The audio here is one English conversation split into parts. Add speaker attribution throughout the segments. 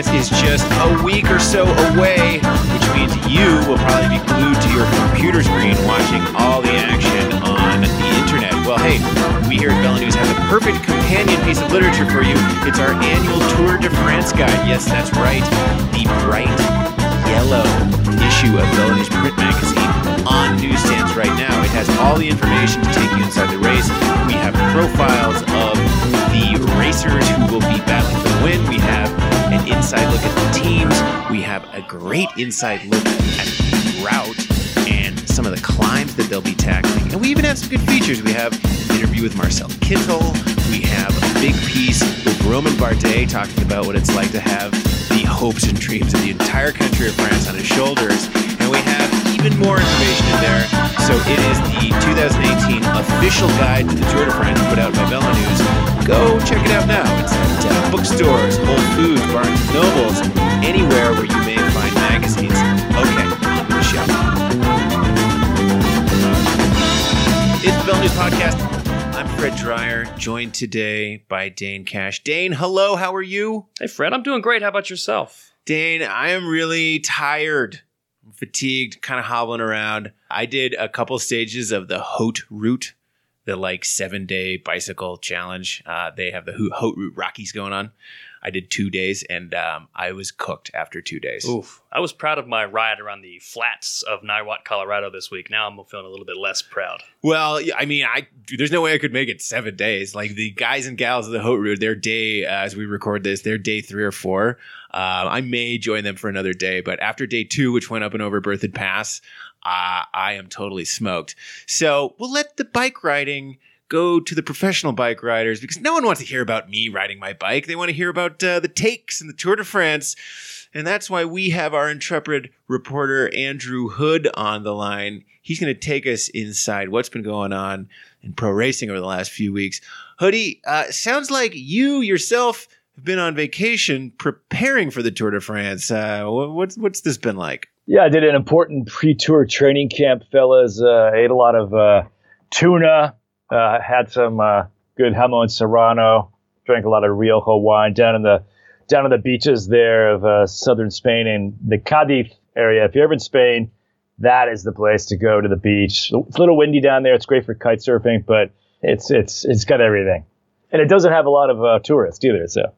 Speaker 1: Is just a week or so away, which means you will probably be glued to your computer screen watching all the action on the internet. Well, hey, we here at Velo News have the perfect companion piece of literature for you. It's our annual Tour de France guide. Yes, that's right. The bright yellow issue of Velo News print magazine on newsstands right now. It has all the information to take you inside the race. We have profiles of the racers who will be battling for the win. We have an inside look at the teams. We have a great inside look at the route and some of the climbs that they'll be tackling. And we even have some good features. We have an interview with Marcel Kittel. We have a big piece with Romain Bardet talking about what it's like to have the hopes and dreams of the entire country of France on his shoulders. And we have even more information in there. So it is the 2018 official guide to the Tour de France put out by Velo News. Go check it out now. It's at bookstores, Whole Foods, Barnes and Nobles, anywhere where you may find magazines. Okay, on the show. It's the Velo News Podcast. I'm Fred Dreier, joined today by Dane Cash. Dane, hello, how are you?
Speaker 2: Hey, Fred, I'm doing great. How about yourself?
Speaker 1: Dane, I am really tired. I'm fatigued, kind of hobbling around. I did a couple stages of the Haute Route, the like seven day bicycle challenge. Uh, they have the Ho- Haute Route Rockies going on. I did two days and um, I was cooked after two days.
Speaker 2: Oof. I was proud of my ride around the flats of Niwot, Colorado this week. Now I'm feeling a little bit less proud.
Speaker 1: Well, I mean, I there's no way I could make it seven days. Like the guys and gals of the Haute Route, their day uh, as we record this, their day three or four. Uh, I may join them for another day, but after day two, which went up and over Berthoud Pass, uh, I am totally smoked. So we'll let the bike riding go to the professional bike riders because no one wants to hear about me riding my bike. They want to hear about uh, the takes and the Tour de France. And that's why we have our intrepid reporter, Andrew Hood, on the line. He's going to take us inside what's been going on in pro racing over the last few weeks. Hoodie, uh, sounds like you yourself have been on vacation preparing for the Tour de France. Uh, what's, what's this been like?
Speaker 3: Yeah, I did an important pre-tour training camp, fellas. Uh, ate a lot of uh, tuna, uh, had some uh, good jamon serrano, drank a lot of Rioja wine down in the down on the beaches there of uh, southern Spain and the Cadiz area. If you're ever in Spain, that is the place to go to the beach. It's a little windy down there. It's great for kite surfing, but it's it's it's got everything, and it doesn't have a lot of uh, tourists either. So.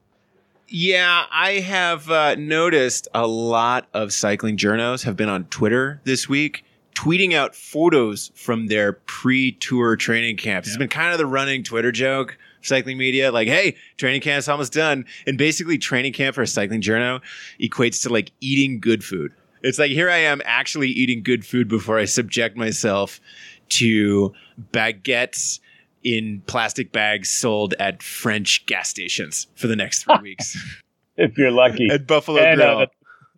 Speaker 1: Yeah, I have uh, noticed a lot of cycling journos have been on Twitter this week tweeting out photos from their pre-tour training camps. Yeah. It's been kind of the running Twitter joke cycling media like hey training camp's almost done and basically training camp for a cycling journo equates to like eating good food it's like here i am actually eating good food before i subject myself to baguettes in plastic bags sold at french gas stations for the next three weeks
Speaker 3: if you're lucky
Speaker 1: at buffalo
Speaker 3: and,
Speaker 1: grill
Speaker 3: uh,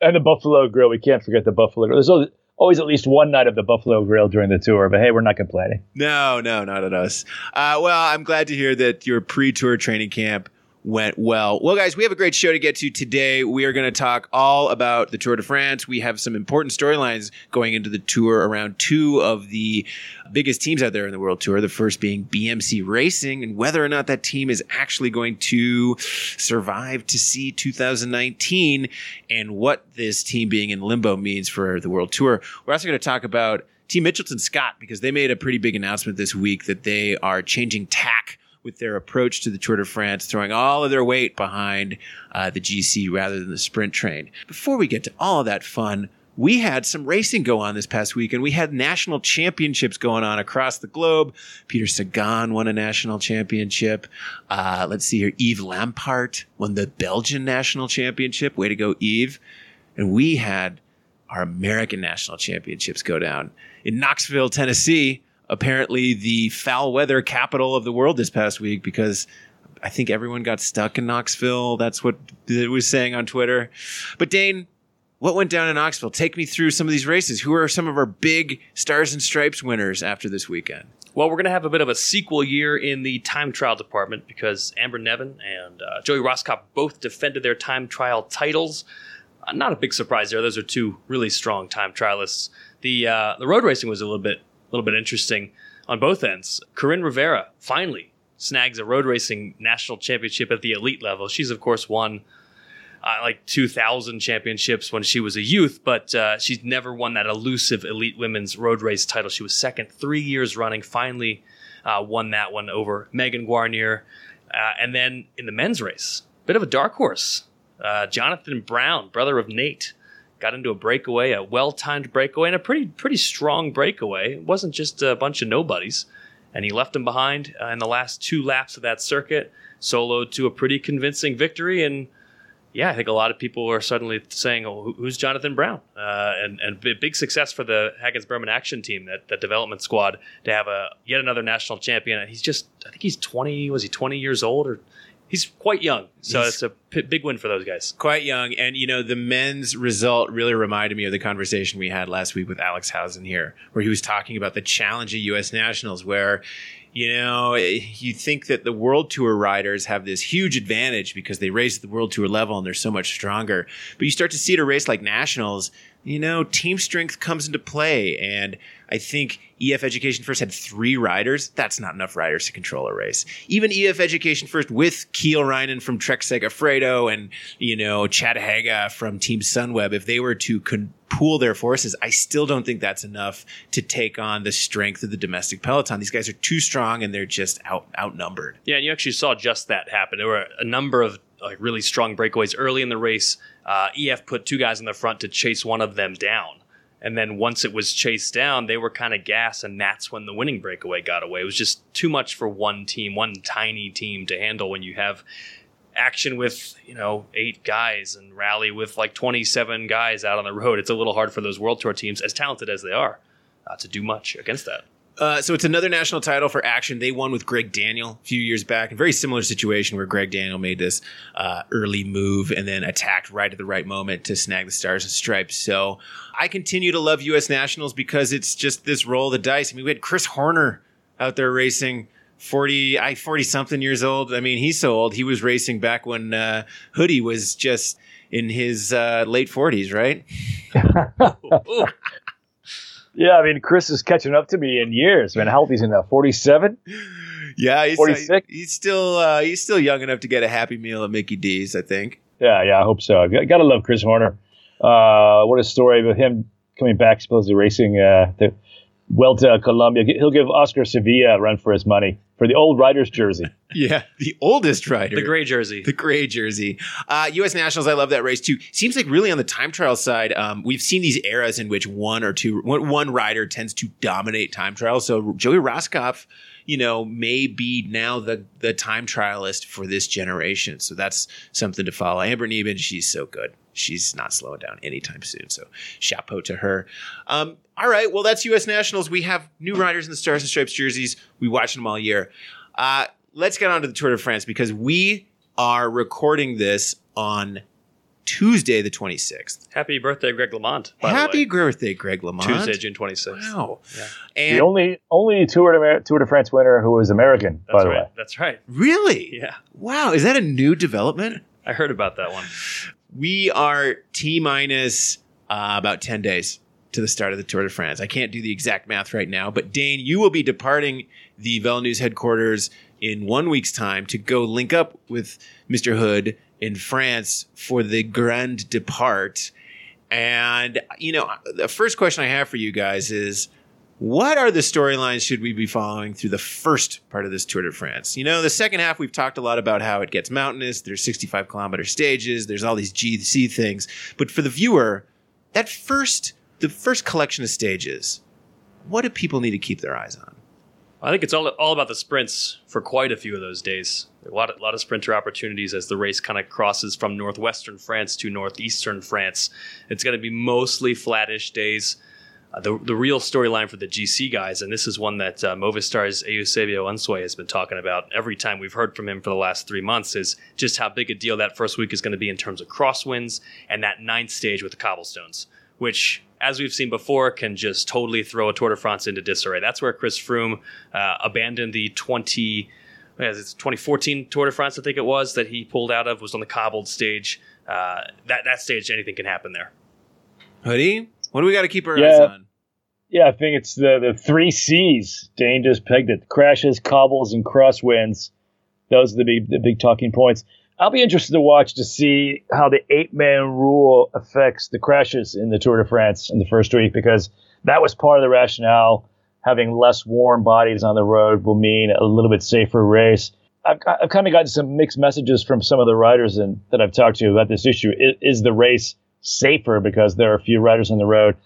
Speaker 3: and the buffalo grill we can't forget the buffalo grill there's always at least one night of the Buffalo Grill during the tour. But hey, we're not complaining.
Speaker 1: No, no, not at us. Uh, well, I'm glad to hear that your pre-tour training camp went well. Well, guys, we have a great show to get to today. We are going to talk all about the Tour de France. We have some important storylines going into the tour around two of the biggest teams out there in the World Tour. The first being BMC Racing and whether or not that team is actually going to survive to see 2019 and what this team being in limbo means for the World Tour. We're also going to talk about Team Mitchelton Scott because they made a pretty big announcement this week that they are changing tack with their approach to the Tour de France, throwing all of their weight behind uh, the GC rather than the sprint train. Before we get to all of that fun, we had some racing go on this past week, and we had national championships going on across the globe. Peter Sagan won a national championship. Uh, let's see here. Yves Lampaert won the Belgian national championship. Way to go, Yves. And we had our American national championships go down in Knoxville, Tennessee apparently the foul weather capital of the world this past week because I think everyone got stuck in Knoxville. That's what it was saying on Twitter. But Dane, what went down in Knoxville? Take me through some of these races. Who are some of our big stars and stripes winners after this weekend?
Speaker 2: Well, we're going to have a bit of a sequel year in the time trial department because Amber Neben and uh, Joey Rosskopf both defended their time trial titles. Uh, not a big surprise there. Those are two really strong time trialists. The uh, the road racing was a little bit little bit interesting on both ends. Coryn Rivera finally snags a road racing national championship at the elite level. She's, of course, won uh, like 2,000 championships when she was a youth, but uh, she's never won that elusive elite women's road race title. She was second three years running, finally uh, won that one over Megan Guarnier. Uh, and then in the men's race, bit of a dark horse. Uh, Jonathan Brown, brother of Nate, got into a breakaway, a well-timed breakaway, and a pretty pretty strong breakaway. It wasn't just a bunch of nobodies, and he left them behind uh, in the last two laps of that circuit, soloed to a pretty convincing victory. And yeah, I think a lot of people are suddenly saying, "Oh, who's Jonathan Brown?" Uh, and and big success for the Hagens Berman Axeon Team, that that development squad, to have a yet another national champion. He's just, I think he's twenty. Was he twenty years old or? He's quite young, so
Speaker 1: He's-
Speaker 2: it's a p- big win for those guys.
Speaker 1: quite young. And, you know, the men's result really reminded me of the conversation we had last week with Alex Hausen here, where he was talking about the challenge of U.S. nationals, where, you know, you think that the World Tour riders have this huge advantage because they race at the World Tour level and they're so much stronger. But you start to see at a race like nationals, you know, team strength comes into play. And I think EF Education First had three riders. That's not enough riders to control a race. Even EF Education First with Kiel Reijnen from Trek Segafredo and, you know, Chad Haga from Team Sunweb, if they were to con- pool their forces, I still don't think that's enough to take on the strength of the domestic peloton. These guys are too strong and they're just out outnumbered.
Speaker 2: Yeah, and you actually saw just that happen. There were a number of like really strong breakaways early in the race. Uh, EF put two guys in the front to chase one of them down, and then once it was chased down, they were kind of gas, and that's when the winning breakaway got away. It was just too much for one team, one tiny team to handle when you have Axeon with you know eight guys and rally with like 27 guys out on the road it's a little hard for those world tour teams as talented as they are uh, to do much against that
Speaker 1: Uh, so it's another national title for Axeon. They won with Greg Daniel a few years back. A very similar situation where Greg Daniel made this uh, early move and then attacked right at the right moment to snag the stars and stripes. So I continue to love U.S. Nationals because it's just this roll of the dice. I mean, we had Chris Horner out there racing. 40 i 40 something years old i mean he's so old he was racing back when uh, hoodie was just in his uh, late 40s right
Speaker 3: Yeah, I mean, Chris is catching up to me in years. Man, how old is he now? 47?
Speaker 1: yeah he's,
Speaker 3: 46?
Speaker 1: he's still uh, he's still young enough to get a happy meal at mickey d's i think
Speaker 3: Yeah, yeah, I hope so. I gotta love Chris Horner. Uh, what a story with him coming back, supposedly racing uh, the Vuelta Colombia. He'll give Oscar Sevilla a run for his money for the old Riders jersey.
Speaker 1: Yeah, the oldest rider.
Speaker 2: the gray jersey
Speaker 1: The gray jersey. Uh, U.S. Nationals, I love that race too. Seems like really on the time trial side, um, we've seen these eras in which one or two, one, one rider tends to dominate time trials. So Joey Rosskopf, you know, may be now the the time trialist for this generation. So that's something to follow. Amber Neben, she's so good. She's not slowing down anytime soon. So chapeau to her. Um, all right, well that's U.S. Nationals. We have new riders in the Stars and Stripes jerseys. We watch them all year. Uh, let's get on to the Tour de France because we are recording this on Tuesday, the 26th.
Speaker 2: happy birthday greg lemond by the
Speaker 1: Happy
Speaker 2: way.
Speaker 1: birthday, Greg LeMond.
Speaker 2: tuesday june 26th
Speaker 1: Wow.
Speaker 2: Yeah.
Speaker 1: And
Speaker 3: the only only Tour de, Amer- Tour de France winner who was American,
Speaker 2: that's
Speaker 3: by the
Speaker 2: right
Speaker 3: way.
Speaker 2: that's right
Speaker 1: really?
Speaker 2: yeah
Speaker 1: Wow. Is that a new development?
Speaker 2: i heard about that one
Speaker 1: We are T minus uh, about 10 days to the start of the Tour de France. I can't do the exact math right now, but Dane, you will be departing the Velo News headquarters in one week's time to go link up with Mr. Hood in France for the Grand Depart. And, you know, the first question I have for you guys is what are the storylines should we be following through the first part of this Tour de France? You know, the second half we've talked a lot about how it gets mountainous. There's 65 kilometer stages. There's all these GC things. But for the viewer, that first, the first collection of stages, what do people need to keep their eyes on?
Speaker 2: I think it's all, all about the sprints for quite a few of those days. A lot of, lot of sprinter opportunities as the race kind of crosses from northwestern France to northeastern France. It's going to be mostly flattish days. Uh, the, the real storyline for the GC guys, and this is one that uh, Movistar's Eusebio Unzué has been talking about every time we've heard from him for the last three months, is just how big a deal that first week is going to be in terms of crosswinds and that ninth stage with the cobblestones, which, as we've seen before, can just totally throw a Tour de France into disarray. That's where Chris Froome uh, abandoned the 20, what is it, 2014 Tour de France, I think it was, that he pulled out of, was on the cobbled stage. Uh, that, that stage, anything can happen there.
Speaker 1: Hoodie, what do we got to keep our
Speaker 3: Yeah.
Speaker 1: eyes on?
Speaker 3: Yeah, I think it's the, the three C's. Dane just pegged it. Crashes, cobbles, and crosswinds. Those are the big, the big talking points. I'll be interested to watch to see how the eight man rule affects the crashes in the Tour de France in the first week because that was part of the rationale. Having less warm bodies on the road will mean a little bit safer race. I've, I've kind of gotten some mixed messages from some of the riders in, that I've talked to about this issue. Is, is the race safer because there are a few riders on the road?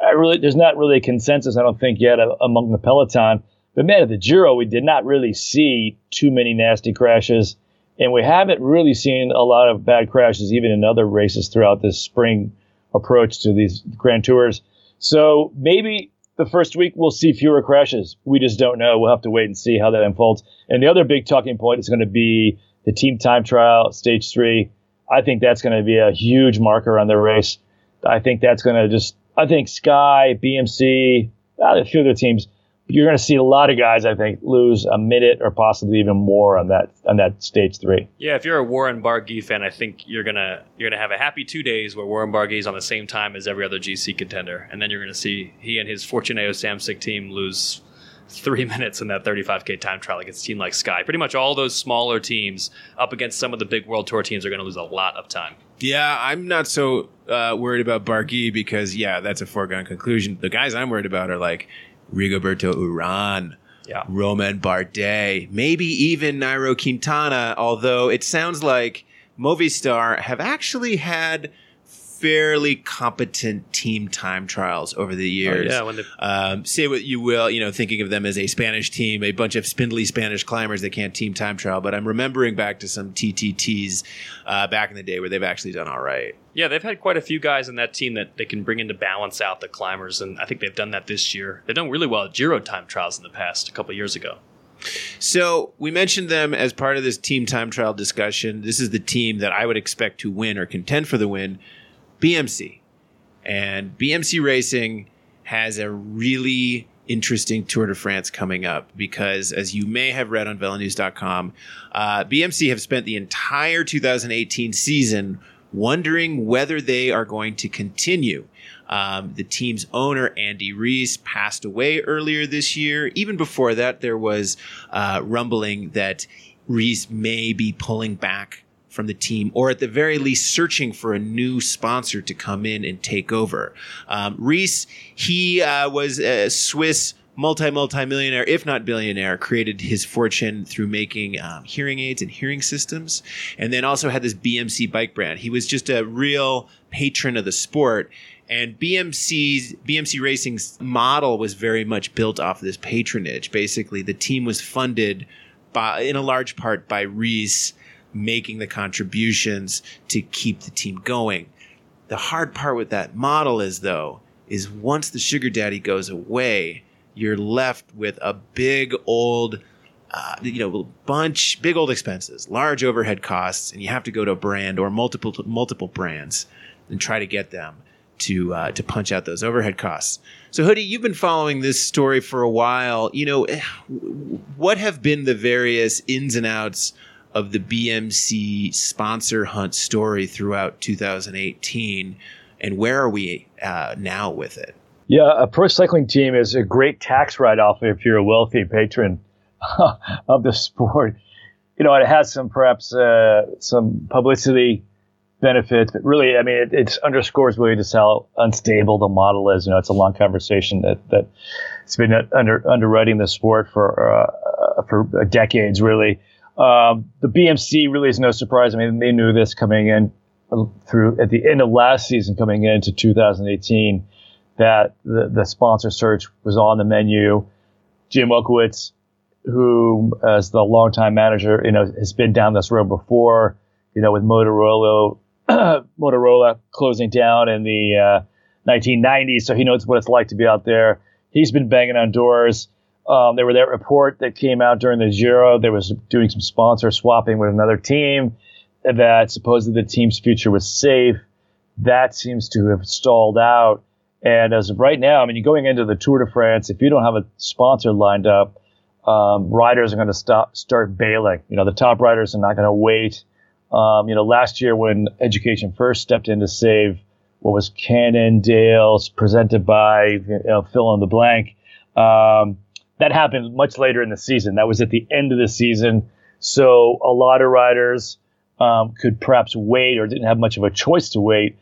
Speaker 3: I really, there's not really a consensus, I don't think, yet uh, among the peloton. But man, at the Giro, we did not really see too many nasty crashes, and we haven't really seen a lot of bad crashes even in other races throughout this spring approach to these Grand Tours. So maybe the first week we'll see fewer crashes. We just don't know. We'll have to wait and see how that unfolds. And the other big talking point is going to be the team time trial, stage three. I think that's going to be a huge marker on the race. I think that's going to just, I think Sky, BMC, uh, a few other teams you're going to see a lot of guys, I think, lose a minute or possibly even more on that on that stage three.
Speaker 2: Yeah, if you're a Warren Barguil fan, I think you're gonna you're gonna have a happy two days where Warren Barguil is on the same time as every other GC contender, and then you're gonna see he and his Fortuneo Samsic team lose three minutes in that 35k time trial against a team like Sky. Pretty much all those smaller teams up against some of the big World Tour teams are going to lose a lot of time.
Speaker 1: Yeah, I'm not so uh, worried about Barguil because yeah, that's a foregone conclusion. The guys I'm worried about are like Rigoberto Uran,
Speaker 2: yeah.
Speaker 1: Romain Bardet, maybe even Nairo Quintana, although it sounds like Movistar have actually had fairly competent team time trials over the years.
Speaker 2: Oh, yeah, when
Speaker 1: um, say what you will, you know, thinking of them as a Spanish team, a bunch of spindly Spanish climbers that can't team time trial. But I'm remembering back to some TTTs uh, back in the day where they've actually done all right.
Speaker 2: Yeah, they've had quite a few guys in that team that they can bring in to balance out the climbers, and I think they've done that this year. They've done really well at Giro time trials in the past, a couple years ago.
Speaker 1: So we mentioned them as part of this team time trial discussion. This is the team that I would expect to win or contend for the win. BMC. And BMC Racing has a really interesting Tour de France coming up because, as you may have read on VeloNews.com, uh, BMC have spent the entire 2018 season wondering whether they are going to continue. Um, the team's owner, Andy Rihs, passed away earlier this year. Even before that, there was uh, rumbling that Rihs may be pulling back from the team, or at the very least, searching for a new sponsor to come in and take over. Um, Rihs, he uh, was a Swiss multi multi millionaire, if not billionaire, created his fortune through making um, hearing aids and hearing systems, and then also had this BMC bike brand. He was just a real patron of the sport. And BMC's BMC Racing's model was very much built off of this patronage. Basically, the team was funded by, in a large part, by Rihs making the contributions to keep the team going. The hard part with that model is though, is once the sugar daddy goes away, you're left with a big old uh, you know, bunch, big old expenses, large overhead costs, and you have to go to a brand or multiple multiple brands and try to get them to uh, to punch out those overhead costs. So, Hoodie, you've been following this story for a while. You know, what have been the various ins and outs of the BMC sponsor hunt story throughout 2018, and where are we uh, now with it?
Speaker 3: Yeah, a pro cycling team is a great tax write-off if you're a wealthy patron of the sport. You know, it has some perhaps uh, some publicity benefits, but really, I mean, it, it, underscores really just how unstable the model is. You know, it's a long conversation that that it's been under underwriting the sport for uh, for decades, really. Um, the BMC really is no surprise. I mean, they knew this coming in through at the end of last season, coming into 2018, that the, the sponsor search was on the menu. Jim Ochowicz, who as the longtime manager, you know, has been down this road before, you know, with Motorola, Motorola closing down in the uh, 1990s, so he knows what it's like to be out there. He's been banging on doors. Um, there were that report that came out during the Giro. There was doing some sponsor swapping with another team that supposedly the team's future was safe. That seems to have stalled out. And as of right now, I mean, you're going into the Tour de France. If you don't have a sponsor lined up, um, riders are going to stop, start bailing. You know, the top riders are not going to wait. Um, you know, last year when Education First stepped in to save what was Cannondale's presented by you know, fill in the blank. Um, that happened much later in the season. That was at the end of the season. So a lot of riders um, could perhaps wait or didn't have much of a choice to wait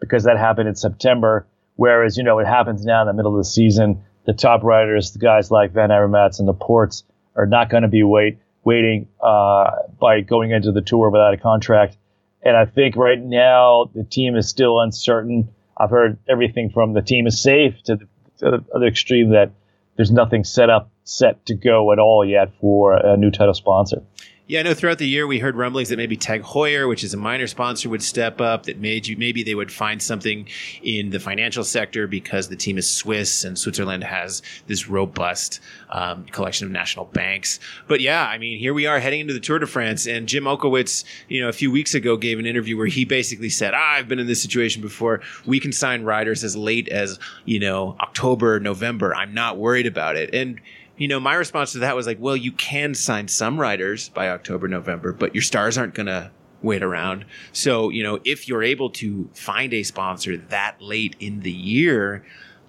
Speaker 3: because that happened in September. Whereas, you know, it happens now in the middle of the season. The top riders, the guys like Van Avermaets and the Portes, are not going to be wait waiting uh, by going into the tour without a contract. And I think right now the team is still uncertain. I've heard everything from the team is safe to the, to the other extreme that there's nothing set up set to go at all yet for a new title sponsor.
Speaker 1: Yeah, I know throughout the year we heard rumblings that maybe Tag Heuer, which is a minor sponsor, would step up. That made you maybe they would find something in the financial sector because the team is Swiss and Switzerland has this robust um, collection of national banks. But yeah, I mean, here we are heading into the Tour de France, and Jim Ochowicz, you know, a few weeks ago gave an interview where he basically said, ah, "I've been in this situation before. We can sign riders as late as you know October, November. I'm not worried about it." And you know, my response to that was like, well, you can sign some riders by October, November, but your stars aren't going to wait around. So, you know, if you're able to find a sponsor that late in the year,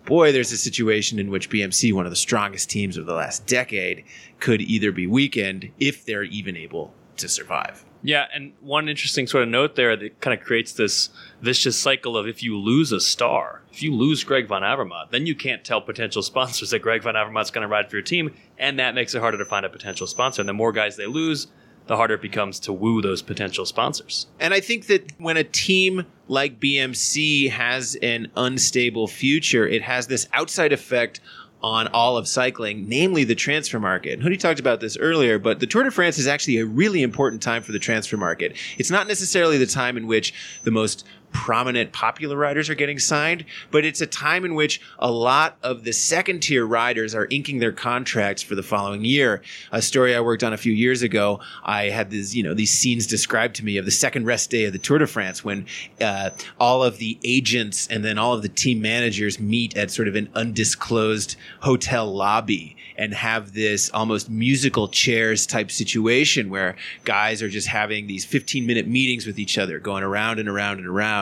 Speaker 1: boy, there's a situation in which BMC, one of the strongest teams of the last decade, could either be weakened if they're even able to survive.
Speaker 2: Yeah, and one interesting sort of note there that kind of creates this vicious cycle of if you lose a star, if you lose Greg Van Avermaet, then you can't tell potential sponsors that Greg Van Avermaet's going to ride for your team, and that makes it harder to find a potential sponsor. And the more guys they lose, the harder it becomes to woo those potential sponsors.
Speaker 1: And I think that when a team like BMC has an unstable future, it has this outside effect on all of cycling, namely the transfer market. And Hoodie talked about this earlier, but the Tour de France is actually a really important time for the transfer market. It's not necessarily the time in which the most prominent popular riders are getting signed, but it's a time in which a lot of the second tier riders are inking their contracts for the following year. A story I worked on a few years ago, I had these, you know, these scenes described to me of the second rest day of the Tour de France when uh, all of the agents and then all of the team managers meet at sort of an undisclosed hotel lobby and have this almost musical chairs type situation where guys are just having these 15 minute meetings with each other, going around and around and around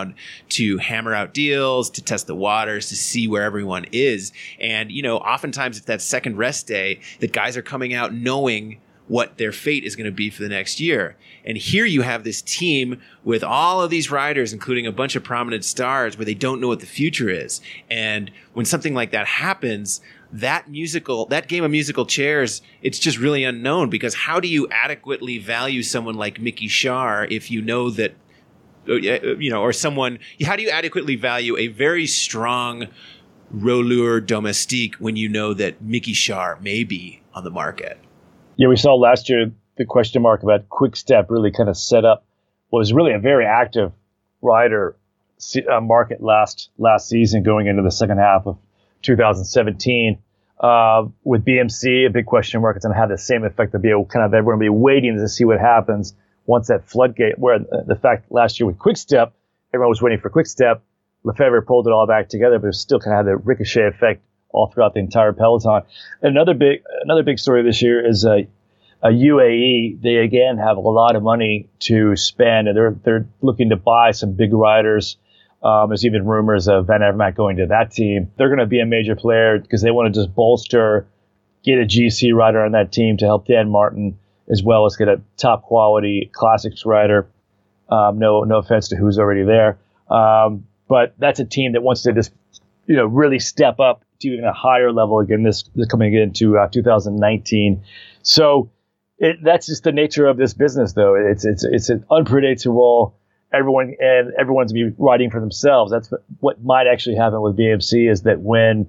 Speaker 1: to hammer out deals, to test the waters, to see where everyone is. And, you know, oftentimes if that second rest day, that guys are coming out knowing what their fate is going to be for the next year. And here you have this team with all of these riders, including a bunch of prominent stars, where they don't know what the future is. And when something like that happens, that musical, that game of musical chairs, it's just really unknown because how do you adequately value someone like Mickey Schär if you know that, you know, or someone, how do you adequately value a very strong rouleur domestique when you know that Mickey Schär may be on the market?
Speaker 3: Yeah, we saw last year the question mark about Quick Step really kind of set up what was really a very active rider uh, market last last season going into the second half of 2017. Uh, with BMC, a big question mark. It's going to have the same effect to be kind of everyone be waiting to see what happens once that floodgate. Where the fact last year with Quick Step, everyone was waiting for Quick Step. Lefevere pulled it all back together, but it still kind of had the ricochet effect all throughout the entire peloton. And another big another big story this year is uh, a UAE. They again have a lot of money to spend, and they're they're looking to buy some big riders um, there's even rumors of Van Avermaet going to that team. They're going to be a major player because they want to just bolster, get a GC rider on that team to help Dan Martin, as well as get a top quality classics rider. Um, no, no offense to who's already there, um, but that's a team that wants to just, you know, really step up to even a higher level again. This, this coming into uh, 2019, so it, that's just the nature of this business, though. It's it's it's an unpredictable everyone and everyone's be writing for themselves. That's what might actually happen with BMC is that when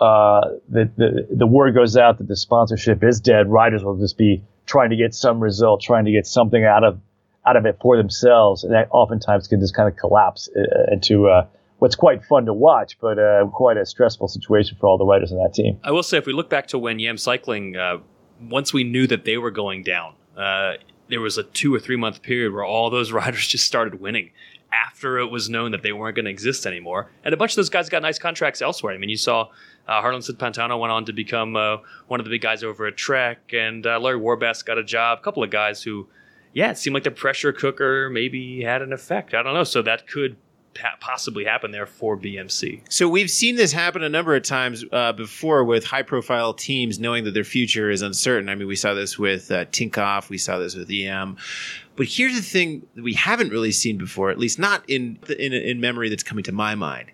Speaker 3: uh, the, the the word goes out that the sponsorship is dead, riders will just be trying to get some result, trying to get something out of out of it for themselves, and that oftentimes can just kind of collapse uh, into uh, what's quite fun to watch, but uh, quite a stressful situation for all the riders on that team.
Speaker 2: I will say, if we look back to when IAM Cycling, uh, once we knew that they were going down, uh, there was a two or three month period where all those riders just started winning after it was known that they weren't going to exist anymore. And a bunch of those guys got nice contracts elsewhere. I mean, you saw uh, Jarlinson Pantano went on to become uh, one of the big guys over at Trek, and uh, Larry Warbasse got a job. A couple of guys who, yeah, it seemed like the pressure cooker maybe had an effect. I don't know. So that could ha- possibly happen there for BMC.
Speaker 1: So we've seen this happen a number of times uh, before with high-profile teams knowing that their future is uncertain. I mean, we saw this with uh, Tinkoff, we saw this with IAM. But here's the thing that we haven't really seen before, at least not in in, in memory that's coming to my mind,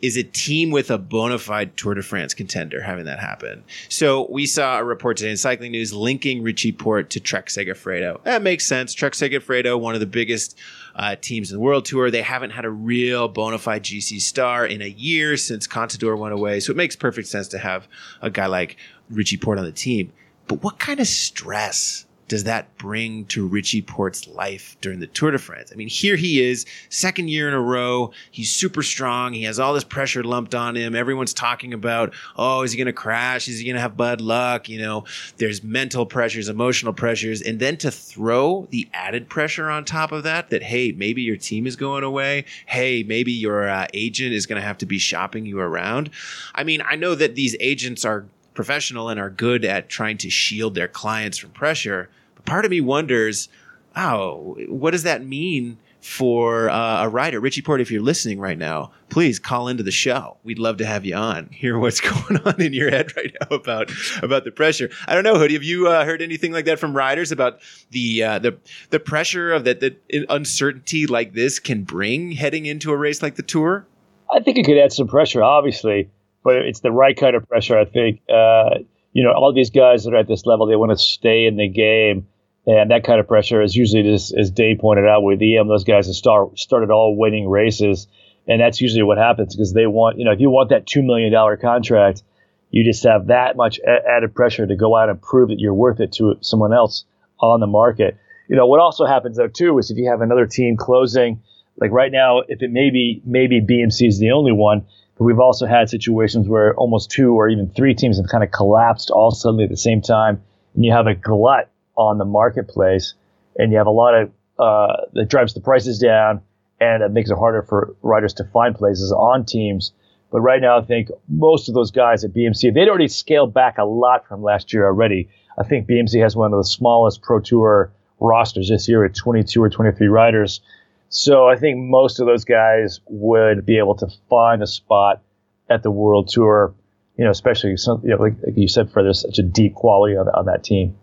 Speaker 1: is a team with a bona fide Tour de France contender having that happen. So we saw a report today in Cycling News linking Richie Porte to Trek Segafredo. That makes sense. Trek Segafredo, one of the biggest uh, teams in the World Tour. They haven't had a real bona fide GC star in a year since Contador went away. So it makes perfect sense to have a guy like Richie Porte on the team. But what kind of stress does that bring to Richie Porte's life during the Tour de France? I mean, here he is, second year in a row. He's super strong. He has all this pressure lumped on him. Everyone's talking about, oh, is he going to crash? Is he going to have bad luck? You know, there's mental pressures, emotional pressures. And then to throw the added pressure on top of that, that, hey, maybe your team is going away. Hey, maybe your uh, agent is going to have to be shopping you around. I mean, I know that these agents are professional and are good at trying to shield their clients from pressure part of me wonders, oh, what does that mean for uh, a writer? Richie Porte, if you're listening right now, please call into the show. We'd love to have you on. Hear what's going on in your head right now about about the pressure. I don't know, Hoodie. Have you uh, heard anything like that from riders about the uh, the the pressure of that that uncertainty like this can bring heading into a race like the Tour?
Speaker 3: I think it could add some pressure, obviously, but it's the right kind of pressure. I think uh, you know, all these guys that are at this level, they want to stay in the game. And that kind of pressure is usually just, as Dave pointed out with IAM, those guys have start, started all winning races. And that's usually what happens because they want, you know, if you want that $2 million contract, you just have that much added pressure to go out and prove that you're worth it to someone else on the market. You know, what also happens though, too, is if you have another team closing, like right now, if it maybe, maybe BMC is the only one, but we've also had situations where almost two or even three teams have kind of collapsed all suddenly at the same time, and you have a glut on the marketplace, and you have a lot of uh, that drives the prices down, and it makes it harder for riders to find places on teams. But right now, I think most of those guys at BMC, they'd already scaled back a lot from last year already. I think BMC has one of the smallest Pro Tour rosters this year at 22 or 23 riders. So I think most of those guys would be able to find a spot at the World Tour, you know, especially some, you know, like, like you said, for there's such a deep quality on, on that team.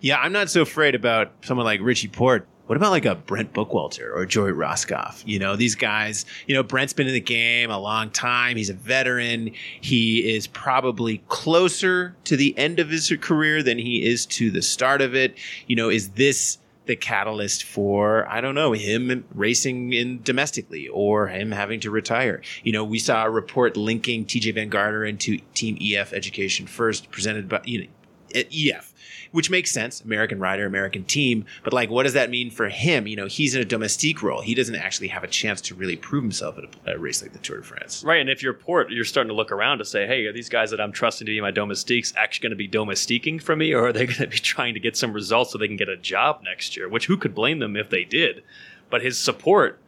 Speaker 1: Yeah, I'm not so afraid about someone like Richie Porte What about like a Brent Bookwalter or Joey Rosskopf? You know, these guys, you know, Brent's been in the game a long time. He's a veteran. He is probably closer to the end of his career than he is to the start of it. You know, is this the catalyst for I don't know him racing in domestically or him having to retire. You know, we saw a report linking TJ Van Garderen into Team EF Education First, presented by you know EF which makes sense. American rider, American team. But like, what does that mean for him? You know, he's in a domestique role. He doesn't actually have a chance to really prove himself at a, a race like the Tour de France.
Speaker 2: Right. And if you're Porte, you're starting to look around to say, hey, are these guys that I'm trusting to be my domestiques actually going to be domestiquing for me? Or are they going to be trying to get some results so they can get a job next year? Which who could blame them if they did? But his support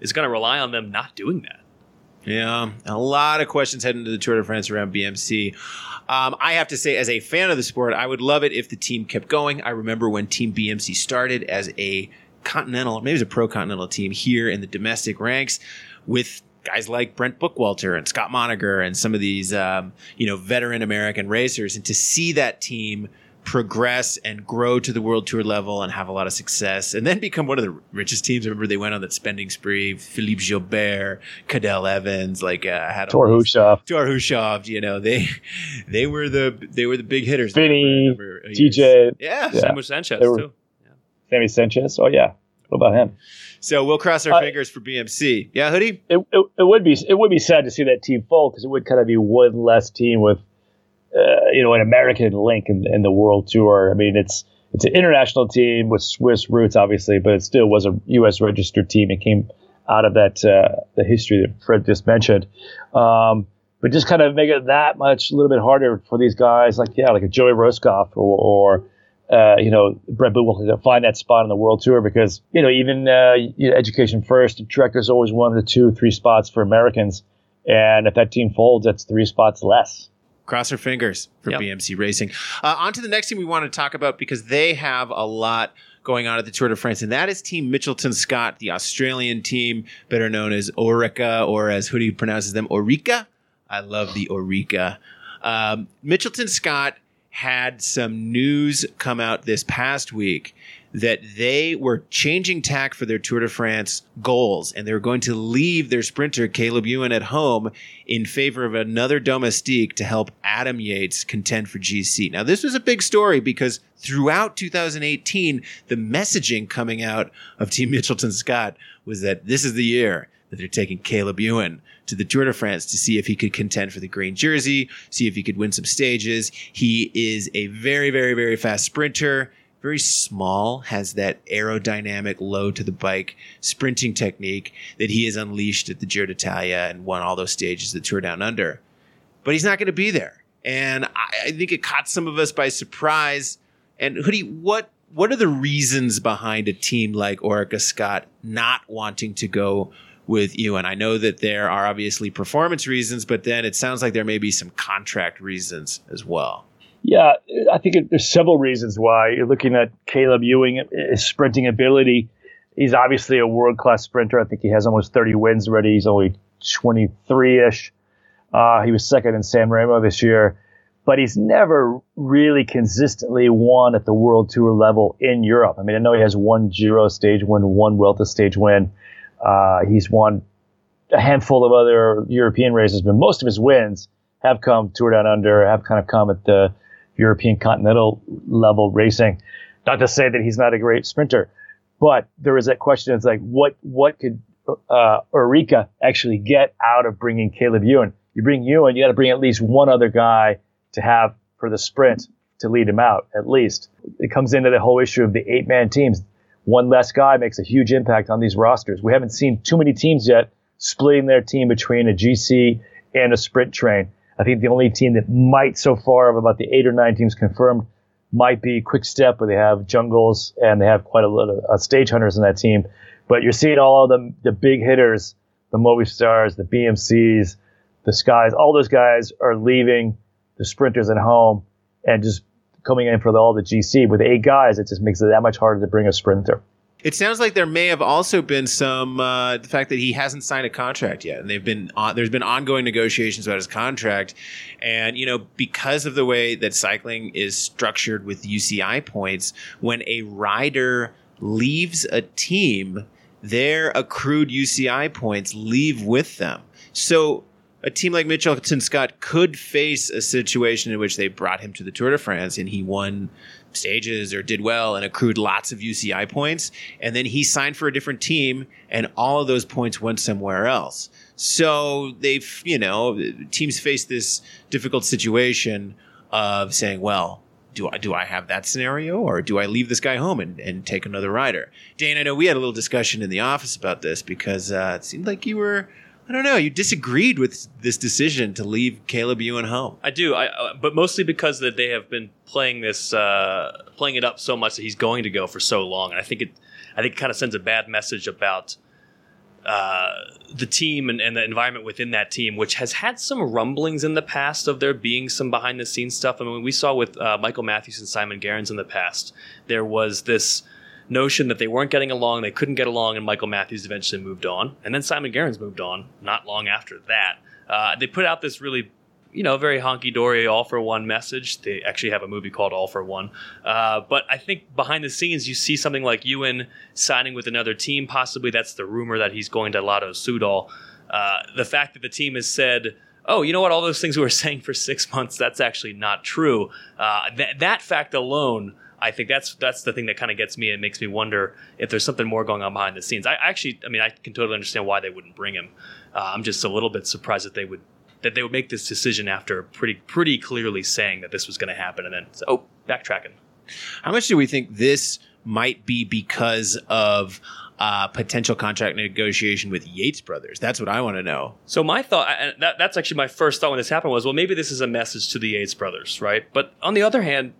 Speaker 2: is going to rely on them not doing that.
Speaker 1: Yeah, a lot of questions heading to the Tour de France around BMC. Um, I have to say, as a fan of the sport, I would love it if the team kept going. I remember when Team BMC started as a continental, maybe it was a pro continental team here in the domestic ranks with guys like Brent Bookwalter and Scott Moninger and some of these, um, you know, veteran American racers. And to see that team – progress and grow to the world tour level and have a lot of success and then become one of the richest teams. I remember they went on that spending spree. Philippe Gilbert, Cadel Evans, like uh, had
Speaker 3: Thor Hushovd,
Speaker 1: Thor Hushovd. You know they they were the they were the big hitters.
Speaker 3: Vinny, TJ,
Speaker 2: yeah, yeah. Samu Sanchez
Speaker 3: were,
Speaker 2: too.
Speaker 3: Yeah. Sammy Sanchez. Oh yeah, what about him?
Speaker 1: So we'll cross our uh, fingers for BMC. Yeah, hoodie.
Speaker 3: It, it, it would be it would be sad to see that team fall because it would kind of be one less team with uh, you know, an American link in, in the world tour. I mean, it's it's an international team with Swiss roots, obviously, but it still was a U.S. registered team. It came out of that uh, the history that Fred just mentioned. Um, but just kind of make it that much a little bit harder for these guys, like yeah, like a Joey Rosskopf or, or uh, you know Brent Bookwalter to find that spot on the world tour because you know even uh, you know, education first, Trekker's always one or two, three spots for Americans, and if that team folds, that's three spots less
Speaker 1: cross our fingers for yep. BMC Racing. Uh, on to the next team we want to talk about because they have a lot going on at the Tour de France, and that is Team Mitchelton Scott, the Australian team, better known as Orica, or as Hoodie pronounces them, Orica. I love the Orica. Um, Mitchelton Scott had some news come out this past week that they were changing tack for their Tour de France goals and they were going to leave their sprinter Caleb Ewan at home in favor of another domestique to help Adam Yates contend for GC. Now this was a big story because throughout 2018 the messaging coming out of Team Mitchelton Scott was that this is the year that they're taking Caleb Ewan to the Tour de France to see if he could contend for the green jersey, see if he could win some stages. He is a very, very, very fast sprinter very small, has that aerodynamic low to the bike sprinting technique that he has unleashed at the Giro d'Italia and won all those stages the Tour Down Under. But he's not going to be there. And I, I, think it caught some of us by surprise. And Hoodie, what what are the reasons behind a team like Orica Scott not wanting to go with you? And I know that there are obviously performance reasons, but then it sounds like there may be some contract reasons as well.
Speaker 3: Yeah, I think it, there's several reasons why. You're looking at Caleb Ewan, his sprinting ability. He's obviously a world class sprinter. I think he has almost 30 wins already. He's only 23 ish. Uh, he was second in San Remo this year, but he's never really consistently won at the World Tour level in Europe. I mean, I know he has one Giro stage win, one Vuelta stage win. Uh, he's won a handful of other European races, but most of his wins have come Tour Down Under, have kind of come at the European Continental level racing. Not to say that he's not a great sprinter, but there is that question. It's like, what what could uh, Orica actually get out of bringing Caleb Ewan? You bring Ewan, you got to bring at least one other guy to have for the sprint to lead him out, at least. It comes into the whole issue of the eight man teams. One less guy makes a huge impact on these rosters. We haven't seen too many teams yet splitting their team between a GC and a sprint train. I think the only team that might so far of about the eight or nine teams confirmed might be Quick Step, where they have Jungels and they have quite a lot of uh, stage hunters in that team. But you're seeing all of the the big hitters, the Movistars, the BMCs, the Skies, all those guys are leaving the sprinters at home and just coming in for the, all the GC. With eight guys, it just makes it that much harder to bring a sprinter.
Speaker 1: It sounds like there may have also been some uh, the fact that he hasn't signed a contract yet, and they've been on, there's been ongoing negotiations about his contract, and you know because of the way that cycling is structured with UCI points, when a rider leaves a team, their accrued UCI points leave with them. So a team like Mitchelton Scott could face a situation in which they brought him to the Tour de France and he won stages or did well and accrued lots of UCI points. And then he signed for a different team and all of those points went somewhere else. So they've, you know, teams face this difficult situation of saying, well, do I do I have that scenario or do I leave this guy home and, and take another rider? Dane, I know we had a little discussion in the office about this because uh, it seemed like you were I don't know. You disagreed with this decision to leave Caleb Ewan home.
Speaker 2: I do, I, uh, but mostly because that they have been playing this, uh, playing it up so much that he's going to go for so long, and I think it, I think it kind of sends a bad message about uh, the team and, and, the environment within that team, which has had some rumblings in the past of there being some behind the scenes stuff. I mean, we saw with uh, Michael Matthews and Simon Gerrans in the past, there was this notion that they weren't getting along, they couldn't get along, and Michael Matthews eventually moved on. And then Simon Gerrans moved on not long after that. Uh, they put out this really, you know, very honky dory all for one message. They actually have a movie called All for One. Uh, but I think behind the scenes, you see something like Ewan signing with another team. Possibly that's the rumor that he's going to Lotto Soudal. Uh, the fact that the team has said, oh, you know what, all those things we were saying for six months, that's actually not true. Uh, th- that fact alone I think that's that's the thing that kind of gets me and makes me wonder if there's something more going on behind the scenes. I actually, I mean, I can totally understand why they wouldn't bring him. Uh, I'm just a little bit surprised that they would that they would make this decision after pretty pretty clearly saying that this was going to happen, and then oh, backtracking.
Speaker 1: How much do we think this might be because of uh, potential contract negotiation with Yates Brothers? That's what I want to know.
Speaker 2: So my thought, and that, that's actually my first thought when this happened was, well, maybe this is a message to the Yates Brothers, right? But on the other hand,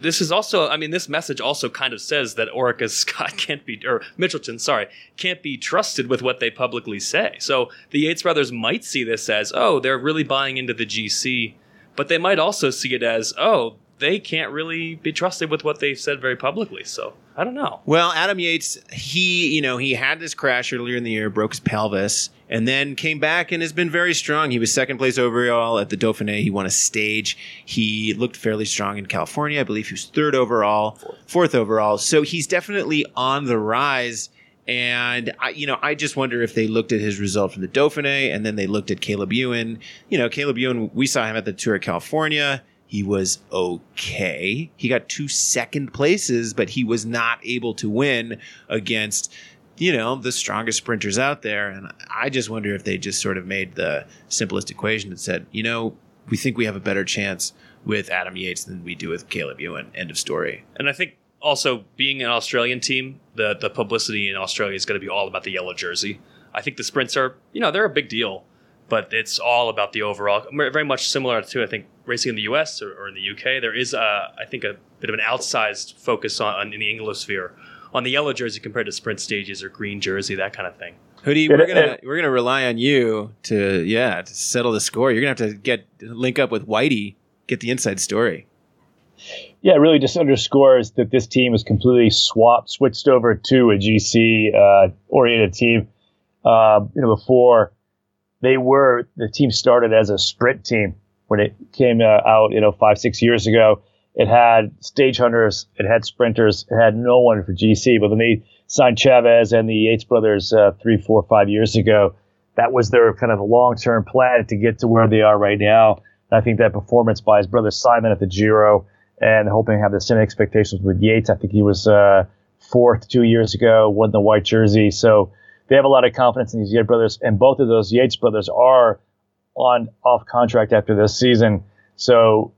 Speaker 2: this is also, I mean, this message also kind of says that Orica Scott can't be, or Mitchelton, sorry, can't be trusted with what they publicly say. So the Yates brothers might see this as, oh, they're really buying into the GC, but they might also see it as, oh, they can't really be trusted with what they've said very publicly. So I don't know.
Speaker 1: Well, Adam Yates, he, you know, he had this crash earlier in the year, broke his pelvis, and then came back and has been very strong. He was second place overall at the Dauphiné. He won a stage. He looked fairly strong in California. I believe he was third overall, fourth overall. So he's definitely on the rise. And I, you know, I just wonder if they looked at his result from the Dauphiné and then they looked at Caleb Ewan. You know, Caleb Ewan, we saw him at the Tour of California. He was okay. He got two second places, but he was not able to win against, you know, the strongest sprinters out there. And I just wonder if they just sort of made the simplest equation and said, you know, we think we have a better chance with Adam Yates than we do with Caleb Ewan. End of story.
Speaker 2: And I think also being an Australian team, the the publicity in Australia is going to be all about the yellow jersey. I think the sprints are, you know, they're a big deal, but it's all about the overall. Very much similar to I think racing in the U.S. or, or in the UK. There is, a, I think, a bit of an outsized focus on, on in the Anglosphere on the yellow jersey compared to sprint stages or green jersey, that kind of thing.
Speaker 1: Hoodie, we're gonna we're gonna rely on you to yeah to settle the score. You're gonna have to get link up with Whitey, get the inside story.
Speaker 3: Yeah, it really just underscores that this team is completely swapped, switched over to a GC uh, oriented team. Uh, you know, before they were the team started as a sprint team when it came uh, out, you know, five six years ago. It had stage hunters, it had sprinters, it had no one for GC. But when they signed Chaves and the Yates brothers uh, three, four, five years ago, that was their kind of long term plan to get to where they are right now. And I think that performance by his brother Simon at the Giro and hoping to have the same expectations with Yates. I think he was uh, fourth two years ago, won the white jersey. So they have a lot of confidence in these Yates brothers, and both of those Yates brothers are on off contract after this season. So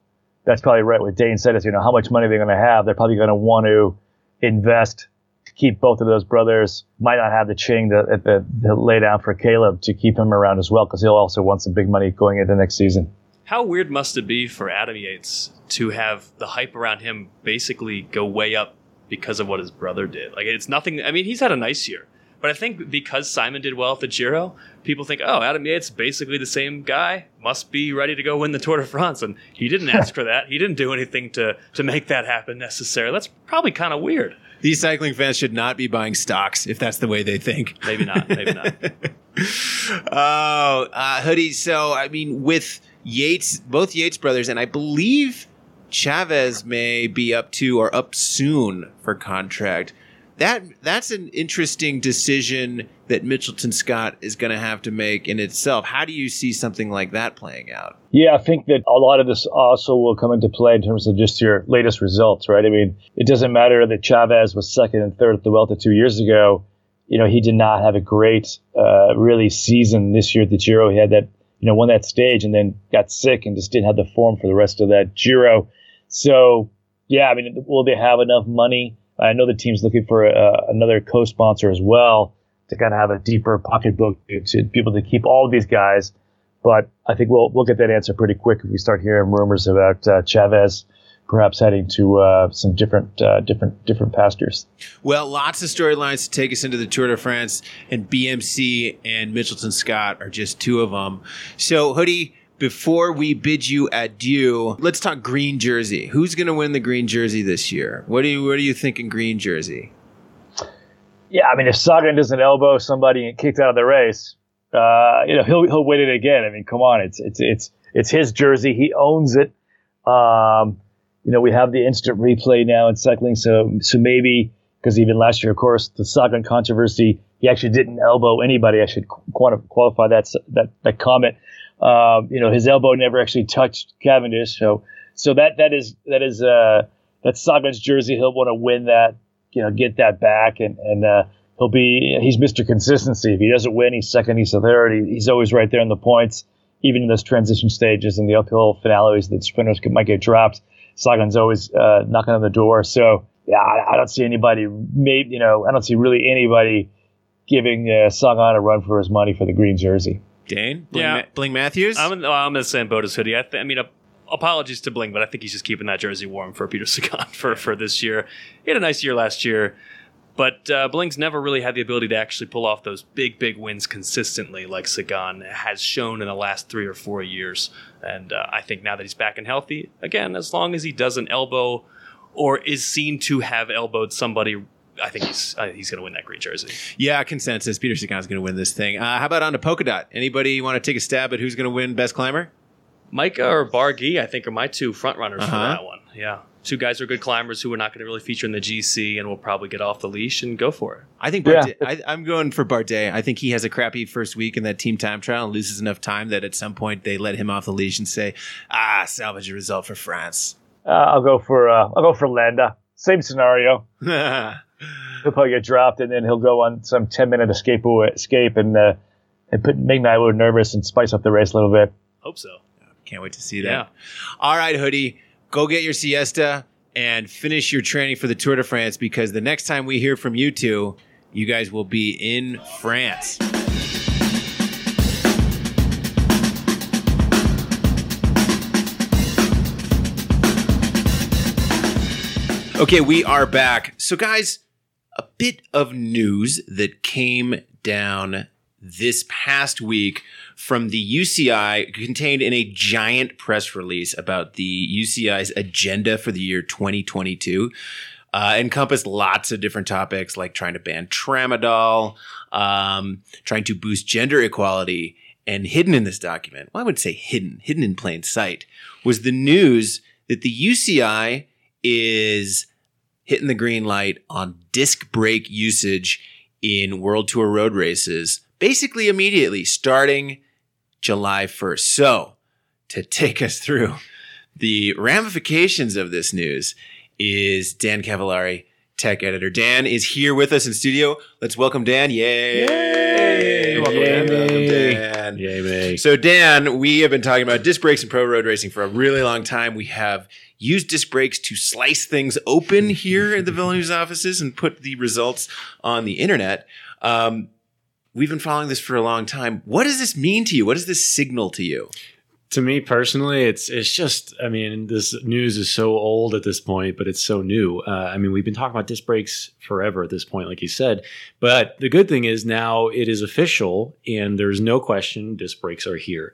Speaker 3: that's probably right what Dane said is, you know, how much money they're going to have. They're probably going to want to invest to keep both of those brothers. Might not have the ching to, to lay down for Caleb to keep him around as well, because he'll also want some big money going into next season.
Speaker 2: How weird must it be for Adam Yates to have the hype around him basically go way up because of what his brother did? Like, it's nothing. I mean, he's had a nice year. But I think because Simon did well at the Giro, people think, oh, Adam Yates, basically the same guy, must be ready to go win the Tour de France. And he didn't ask for that. He didn't do anything to, to make that happen necessarily. That's probably kind of weird.
Speaker 1: These cycling fans should not be buying stocks if that's the way they think.
Speaker 2: Maybe not. Maybe not.
Speaker 1: oh, uh, hoodie. So, I mean, with Yates, both Yates brothers, and I believe Chaves may be up to or up soon for contract that that's an interesting decision that Mitchelton Scott is going to have to make in itself. How do you see something like that playing out?
Speaker 3: Yeah, I think that a lot of this also will come into play in terms of just your latest results, right? I mean, it doesn't matter that Chaves was second and third at the Vuelta two years ago. You know, he did not have a great, uh, really season this year at the Giro. He had that, you know, won that stage and then got sick and just didn't have the form for the rest of that Giro. So, yeah, I mean, will they have enough money? I know the team's looking for uh, another co-sponsor as well to kind of have a deeper pocketbook to, be able to keep all of these guys. But I think we'll we'll get that answer pretty quick if we start hearing rumors about uh, Chaves perhaps heading to uh, some different uh, different different pastures.
Speaker 1: Well, lots of storylines to take us into the Tour de France, and BMC and Mitchelton Scott are just two of them. So, Hoodie, before we bid you adieu, let's talk green jersey. Who's going to win the green jersey this year? What do you What do you think in green jersey?
Speaker 3: Yeah, I mean, if Sagan doesn't elbow somebody and kicked out of the race, uh, you know he'll he'll win it again. I mean, come on, it's it's it's it's his jersey. He owns it. Um, you know, we have the instant replay now in cycling, so so maybe because even last year, of course, the Sagan controversy, he actually didn't elbow anybody. I should qualify that that that comment. Um, you know, his elbow never actually touched Cavendish. So, so that that is that is uh, that's Sagan's jersey. He'll want to win that, you know, get that back, and and uh, he'll be he's Mr. Consistency. If he doesn't win, he's second. He's third. He, he's always right there in the points, even in those transition stages and the uphill finales that sprinters might get dropped. Sagan's always uh, knocking on the door. So yeah, I, I, don't see anybody. Maybe you know, I don't see really anybody giving uh, Sagan a run for his money for the green jersey.
Speaker 1: Dane? Bling yeah. Ma- Bling Matthews?
Speaker 2: I'm in, I'm in the same boat as Hoodie. I, th- I mean, uh, apologies to Bling, but I think he's just keeping that jersey warm for Peter Sagan for, for this year. He had a nice year last year. But uh, Bling's never really had the ability to actually pull off those big, big wins consistently, like Sagan has shown in the last three or four years. And uh, I think now that he's back and healthy, again, as long as he doesn't elbow or is seen to have elbowed somebody I think he's uh, he's going to win that green jersey.
Speaker 1: Yeah, consensus. Peter Sagan's going to win this thing. Uh, how about on to Polka Dot? Anybody want to take a stab at who's going to win Best Climber?
Speaker 2: Majka or Barguil, I think, are my two front runners
Speaker 1: Uh-huh.
Speaker 2: for that one. Yeah, two guys who are good climbers who are not going to really feature in the GC and will probably get off the leash and go for it.
Speaker 1: I think
Speaker 3: Yeah.
Speaker 1: Bardet, I, I'm going for Bardet. I think he has a crappy first week in that team time trial and loses enough time that at some point they let him off the leash and say, "Ah, salvage a result for France."
Speaker 3: Uh, I'll go for uh, I'll go for Landa. Same scenario. He'll probably get dropped, and then he'll go on some ten minute escape escape and uh, and put make Nye a little nervous and spice up the race a little bit.
Speaker 2: Hope so.
Speaker 1: Can't wait to see that.
Speaker 2: Yeah.
Speaker 1: All right, Hoodie, go get your siesta and finish your training for the Tour de France because the next time we hear from you two, you guys will be in France. Okay, we are back. So, guys, a bit of news that came down this past week from the UCI contained in a giant press release about the UCI's agenda for the year 2022. Uh, encompassed lots of different topics like trying to ban tramadol, um, trying to boost gender equality, and hidden in this document, well, I would say hidden, hidden in plain sight, was the news that the UCI is hitting the green light on disc brake usage in World Tour road races, basically immediately starting July 1st. So, to take us through the ramifications of this news is Dan Cavallari, tech editor. Dan is here with us in studio. Let's welcome Dan. Yay!
Speaker 3: Yay!
Speaker 1: Welcome,
Speaker 3: Yay,
Speaker 1: Dan. Dan.
Speaker 3: Yay.
Speaker 1: So, Dan, we have been talking about disc brakes and pro road racing for a really long time. We have used disc brakes to slice things open here at the VeloNews offices and put the results on the internet. Um, we've been following this for a long time. What does this mean to you? What does this signal to you?
Speaker 4: To me personally, it's it's just I mean this news is so old at this point, but it's so new. Uh, I mean we've been talking about disc brakes forever at this point, like you said. But the good thing is now it is official, and there's no question disc brakes are here.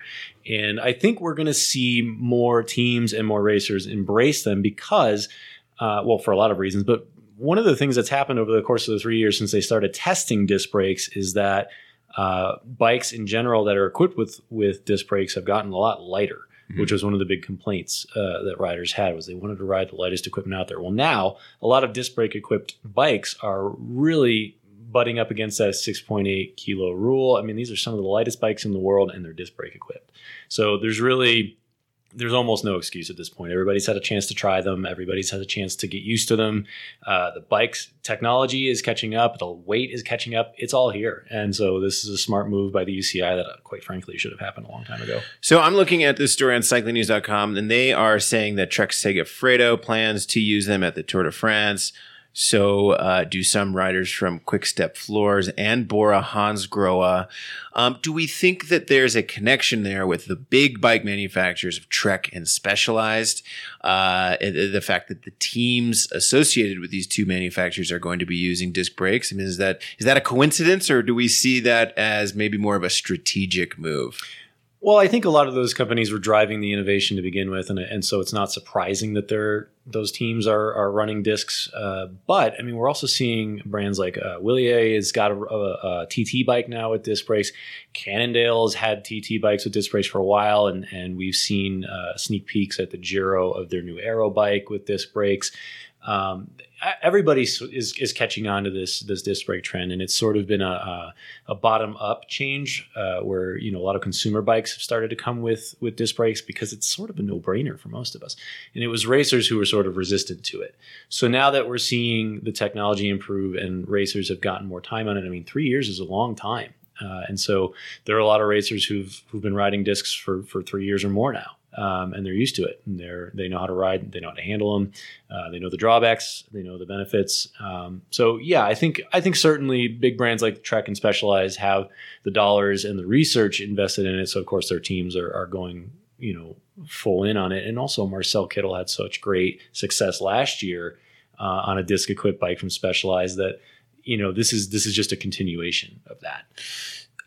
Speaker 4: And I think we're going to see more teams and more racers embrace them because, uh, well, for a lot of reasons, but one of the things that's happened over the course of the three years since they started testing disc brakes is that uh, bikes in general that are equipped with with disc brakes have gotten a lot lighter,
Speaker 1: Mhm.
Speaker 4: which was one of the big complaints uh, that riders had was they wanted to ride the lightest equipment out there. Well, now a lot of disc brake equipped bikes are really butting up against that 6.8 kilo rule. I mean, these are some of the lightest bikes in the world, and they're disc brake equipped. So there's really there's almost no excuse at this point. Everybody's had a chance to try them. Everybody's had a chance to get used to them. Uh, the bike's technology is catching up. The weight is catching up. It's all here. And so this is a smart move by the UCI that, uh, quite frankly, should have happened a long time ago.
Speaker 1: So I'm looking at this story on cyclingnews.com, and they are saying that Trek Segafredo plans to use them at the Tour de France. So uh, do some riders from Quick Step Floors and Bora Hansgrohe. Um, do we think that there's a connection there with the big bike manufacturers of Trek and Specialized? Uh, the fact that the teams associated with these two manufacturers are going to be using disc brakes. I mean, is that is that a coincidence, or do we see that as maybe more of a strategic move?
Speaker 4: Well, I think a lot of those companies were driving the innovation to begin with, and, and so it's not surprising that they're those teams are are running discs. Uh, but I mean, we're also seeing brands like uh, Wilier has got a, a, a TT bike now with disc brakes. Cannondale's had TT bikes with disc brakes for a while, and and we've seen uh, sneak peeks at the Giro of their new Aero bike with disc brakes. Um, everybody is is catching on to this this disc brake trend, and it's sort of been a a, a bottom up change uh, where you know a lot of consumer bikes have started to come with with disc brakes because it's sort of a no brainer for most of us, and it was racers who were sort of resistant to it. So now that we're seeing the technology improve and racers have gotten more time on it, I mean, three years is a long time. Uh, and so there are a lot of racers who've who've been riding discs for for three years or more now, um, and they're used to it. And they're they know how to ride, they know how to handle them, uh, they know the drawbacks, they know the benefits. Um, so yeah, I think I think certainly big brands like Trek and Specialized have the dollars and the research invested in it. So of course their teams are are going you know full in on it. And also Marcel Kittel had such great success last year uh, on a disc equipped bike from Specialized that you know, this is this is just a continuation of that.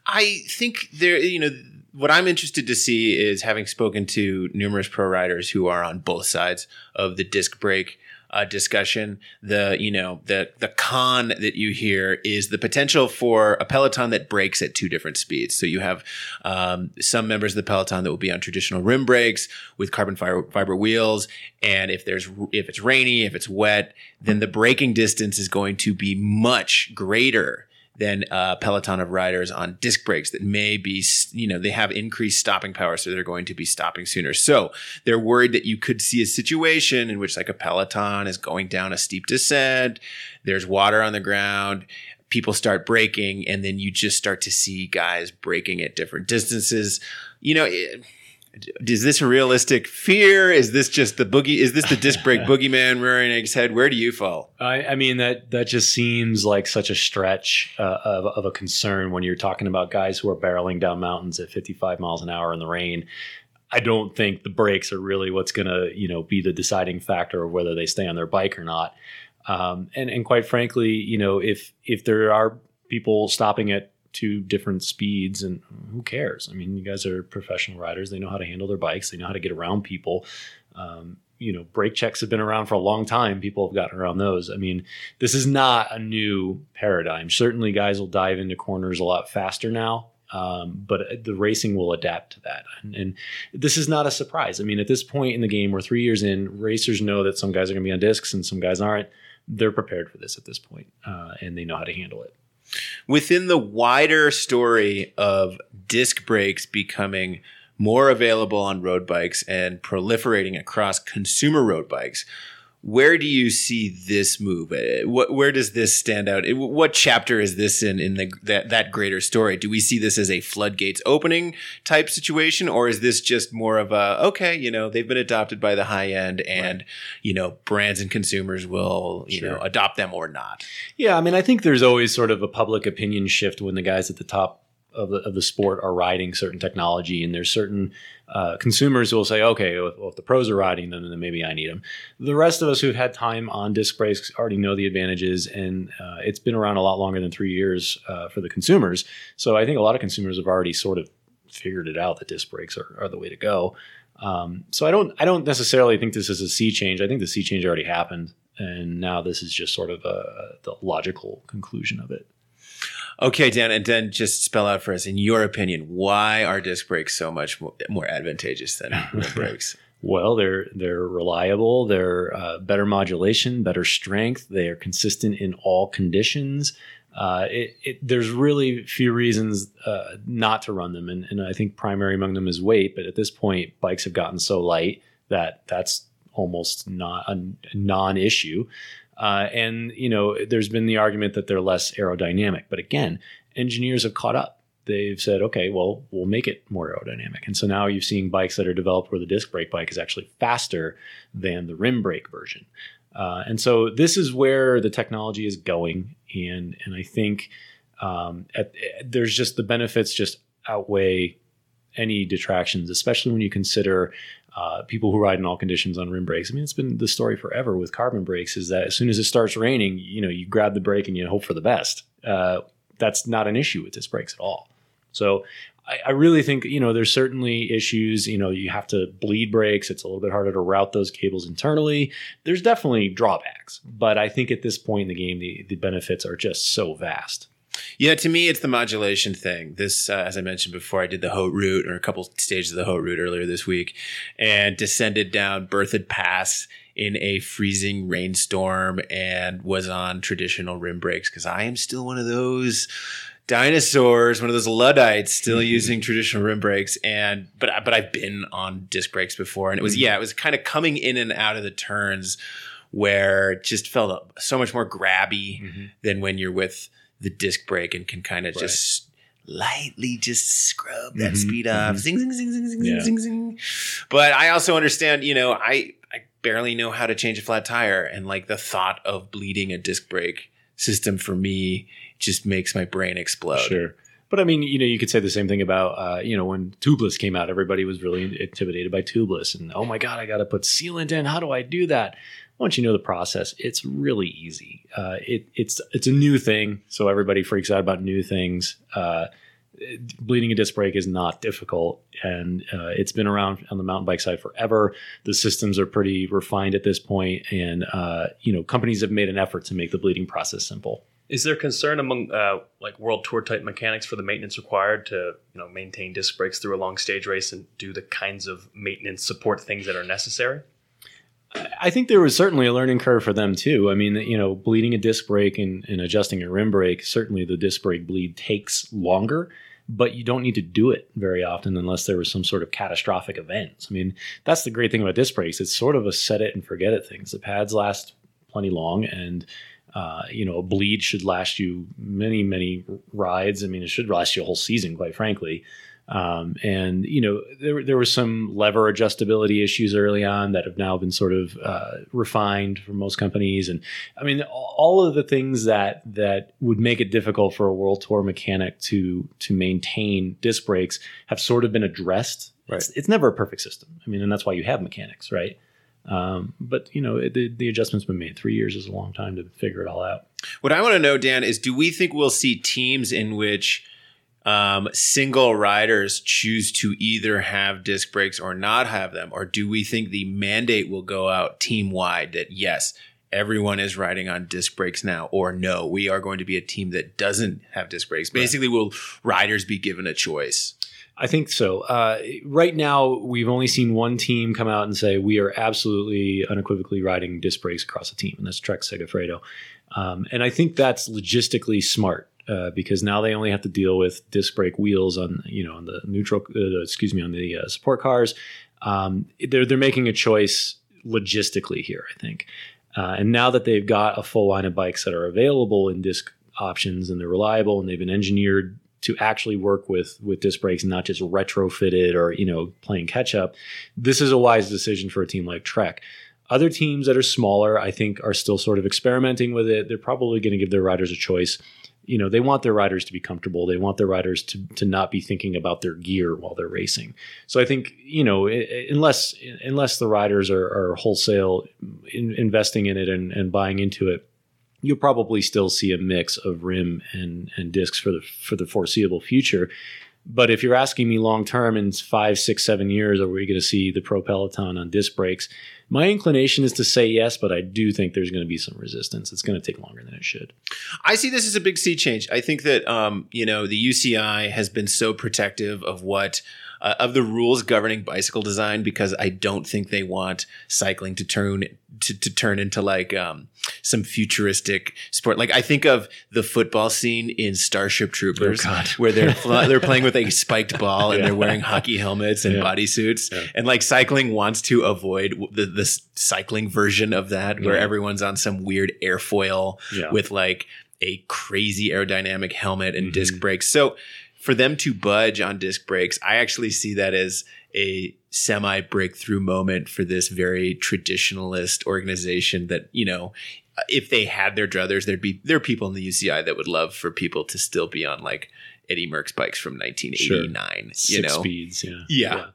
Speaker 1: I think there, you know, what I'm interested to see is having spoken to numerous pro riders who are on both sides of the disc brake uh, discussion. The you know the the con that you hear is the potential for a peloton that breaks at two different speeds. So you have um, some members of the peloton that will be on traditional rim brakes with carbon fiber, fiber wheels, and if there's if it's rainy, if it's wet, then the braking distance is going to be much greater than a peloton of riders on disc brakes that may be, you know, they have increased stopping power, so they're going to be stopping sooner. So they're worried that you could see a situation in which, like, a peloton is going down a steep descent, there's water on the ground, people start braking, and then you just start to see guys braking at different distances. You know, it, is this a realistic fear? Is this just the boogie? Is this the disc brake boogeyman rearing his head? Where do you fall?
Speaker 4: I, I, mean that that just seems like such a stretch uh, of, of a concern when you're talking about guys who are barreling down mountains at 55 miles an hour in the rain. I don't think the brakes are really what's going to you know be the deciding factor of whether they stay on their bike or not. Um, and and quite frankly, you know if if there are people stopping at two different speeds and who cares? I mean you guys are professional riders. They know how to handle their bikes. They know how to get around people. Um, you know brake checks have been around for a long time. People have gotten around those. I mean this is not a new paradigm. Certainly guys will dive into corners a lot faster now um, but the racing will adapt to that. And, and, this is not a surprise. I mean at this point in the game we're three years in racers know that some guys are going to be on discs and some guys aren't. They're prepared for this at this point, uh, and they know how to handle it
Speaker 1: within the wider story of disc brakes becoming more available on road bikes and proliferating across consumer road bikes, where do you see this move? Uh, what, where does this stand out? What chapter is this in in the that, that greater story? Do we see this as a floodgates opening type situation, or is this just more of a okay, you know, they've been adopted by the high end, and right. you know, brands and consumers will you sure. know adopt them or not?
Speaker 4: Yeah, I mean, I think there's always sort of a public opinion shift when the guys at the top of the, of the sport are riding certain technology, and there's certain uh, consumers who will say, okay, well, if the pros are riding them, then maybe I need them. The rest of us who've had time on disc brakes already know the advantages, and uh, it's been around a lot longer than three years uh, for the consumers. So I think a lot of consumers have already sort of figured it out that disc brakes are, are the way to go. Um, so I don't I don't necessarily think this is a sea change. I think the sea change already happened, and now this is just sort of a, the logical conclusion of it.
Speaker 1: Okay, Dan, and then just spell out for us, in your opinion, why are disc brakes so much more, advantageous than brakes?
Speaker 4: Well, they're they're reliable. They're uh, better modulation, better strength. They are consistent in all conditions. Uh, it, it, there's really few reasons uh, not to run them, and, and I think primary among them is weight. But at this point, bikes have gotten so light that that's almost not a non-issue. Uh, and you know, there's been the argument that they're less aerodynamic, but again, engineers have caught up. They've said, okay, well, we'll make it more aerodynamic. And so now you're seeing bikes that are developed where the disc brake bike is actually faster than the rim brake version. Uh, and so this is where the technology is going, and and I think um, at, there's just the benefits just outweigh any detractions, especially when you consider uh, people who ride in all conditions on rim brakes. I mean, it's been the story forever with carbon brakes is that as soon as it starts raining, you know, you grab the brake and you hope for the best. Uh, that's not an issue with disc brakes at all. So I, I, really think, you know, there's certainly issues, you know, you have to bleed brakes. It's a little bit harder to route those cables internally. There's definitely drawbacks, but I think at this point in the game, the, the benefits are just so vast.
Speaker 1: Yeah, to me, it's the modulation thing. This, uh, as I mentioned before, I did the Haute Route or a couple stages of the Haute Route earlier this week and descended down Berthoud Pass in a freezing rainstorm and was on traditional rim brakes because I am still one of those dinosaurs, one of those Luddites still mm-hmm. using traditional rim brakes. And, but, but I've been on disc brakes before and it was, mm-hmm. yeah, it was kind of coming in and out of the turns where it just felt so much more grabby mm-hmm. than when you're with the disc brake and can kind of right. just lightly just scrub that mm-hmm, speed off. Mm-hmm. Zing, zing, zing, zing, zing, yeah. zing, zing. But I also understand, you know, I, I barely know how to change a flat tire. And like the thought of bleeding a disc brake system for me just makes my brain explode.
Speaker 4: Sure. But I mean, you know, you could say the same thing about, uh, you know, when tubeless came out, everybody was really intimidated by tubeless, and oh my god, I got to put sealant in. How do I do that? Once you know the process, it's really easy. Uh, it, it's it's a new thing, so everybody freaks out about new things. Uh, bleeding a disc brake is not difficult, and uh, it's been around on the mountain bike side forever. The systems are pretty refined at this point, and uh, you know companies have made an effort to make the bleeding process simple.
Speaker 2: Is there concern among uh, like world tour type mechanics for the maintenance required to you know maintain disc brakes through a long stage race and do the kinds of maintenance support things that are necessary?
Speaker 4: I think there was certainly a learning curve for them too. I mean, you know, bleeding a disc brake and, and adjusting a rim brake, certainly the disc brake bleed takes longer, but you don't need to do it very often unless there was some sort of catastrophic event. I mean, that's the great thing about disc brakes. It's sort of a set it and forget it thing. The pads last plenty long and uh, you know, a bleed should last you many, many rides. I mean, it should last you a whole season, quite frankly. Um, and you know, there there was some lever adjustability issues early on that have now been sort of uh, refined for most companies. And I mean, all of the things that that would make it difficult for a world tour mechanic to to maintain disc brakes have sort of been addressed. Right. It's, it's never a perfect system. I mean, and that's why you have mechanics, right? Um, but you know, it, the, the adjustment's been made. Three years is a long time to figure it all out.
Speaker 1: What I want to know, Dan, is do we think we'll see teams in which um, single riders choose to either have disc brakes or not have them, or do we think the mandate will go out team wide that yes, everyone is riding on disc brakes now, or no, we are going to be a team that doesn't have disc brakes? Basically, right. will riders be given a choice?
Speaker 4: I think so. Uh, right now, we've only seen one team come out and say we are absolutely unequivocally riding disc brakes across the team, and that's Trek Segafredo. Um, and I think that's logistically smart uh, because now they only have to deal with disc brake wheels on you know on the neutral uh, excuse me on the uh, support cars. Um, they're they're making a choice logistically here, I think. Uh, and now that they've got a full line of bikes that are available in disc options and they're reliable and they've been engineered to actually work with with disc brakes and not just retrofitted or you know playing catch up this is a wise decision for a team like trek other teams that are smaller i think are still sort of experimenting with it they're probably going to give their riders a choice you know they want their riders to be comfortable they want their riders to to not be thinking about their gear while they're racing so i think you know unless unless the riders are, are wholesale in, investing in it and, and buying into it you'll probably still see a mix of rim and and discs for the for the foreseeable future. But if you're asking me long term in five, six, seven years, are we going to see the pro peloton on disc brakes? My inclination is to say yes, but I do think there's going to be some resistance. It's going to take longer than it should.
Speaker 1: I see this as a big sea change. I think that um, you know the UCI has been so protective of what uh, of the rules governing bicycle design because I don't think they want cycling to turn to, to turn into like um, some futuristic sport. Like I think of the football scene in Starship Troopers,
Speaker 4: oh
Speaker 1: where they're they're playing with a spiked ball and yeah. they're wearing hockey helmets and yeah. bodysuits, yeah. and like cycling wants to avoid the the cycling version of that, where everyone's on some weird airfoil with like a crazy aerodynamic helmet and mm-hmm. disc brakes. So for them to budge on disc brakes, I actually see that as a semi breakthrough moment for this very traditionalist organization that, you know, if they had their druthers, there'd be there are people in the UCI that would love for people to still be on like Eddie Merckx bikes from 1989. Sure. You know,
Speaker 4: speeds, yeah.
Speaker 1: yeah. yeah.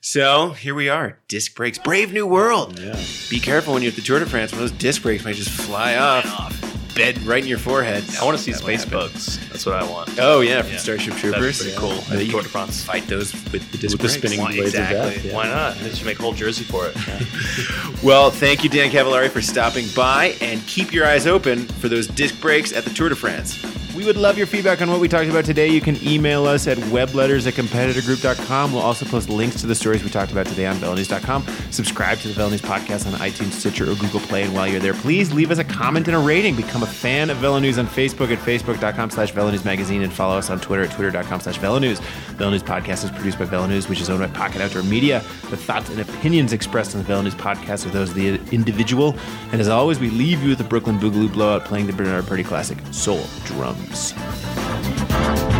Speaker 1: So here we are, disc brakes, brave new world.
Speaker 4: Yeah.
Speaker 1: Be careful when you're at the Tour de France. One of those disc brakes might just fly off. off bed right in your forehead.
Speaker 2: I want to see space bugs. That's what I want.
Speaker 1: Oh yeah, from yeah. Starship Troopers.
Speaker 2: That's pretty cool.
Speaker 1: Yeah. you Tour de France. Fight those with the disc
Speaker 4: with the spinning Why, blades
Speaker 2: exactly.
Speaker 4: of death.
Speaker 2: Yeah. Why not? They should make a whole jersey for it.
Speaker 1: well, thank you, Dan Cavallari, for stopping by, and keep your eyes open for those disc brakes at the Tour de France. We would love your feedback on what we talked about today. You can email us at webletters at competitorgroup.com. We'll also post links to the stories we talked about today on VeloNews.com. Subscribe to the VeloNews podcast on iTunes, Stitcher, or Google Play. And while you're there, please leave us a comment and a rating. Become a fan of VeloNews on Facebook at facebook.com slash VeloNews Magazine and follow us on Twitter at twitter.com slash VeloNews. VeloNews podcast is produced by VeloNews, which is owned by Pocket Outdoor Media. The thoughts and opinions expressed on the VeloNews podcast are those of the individual. And as always, we leave you with the Brooklyn Boogaloo Blowout playing the Bernard Purdie classic, Soul Drum. Films.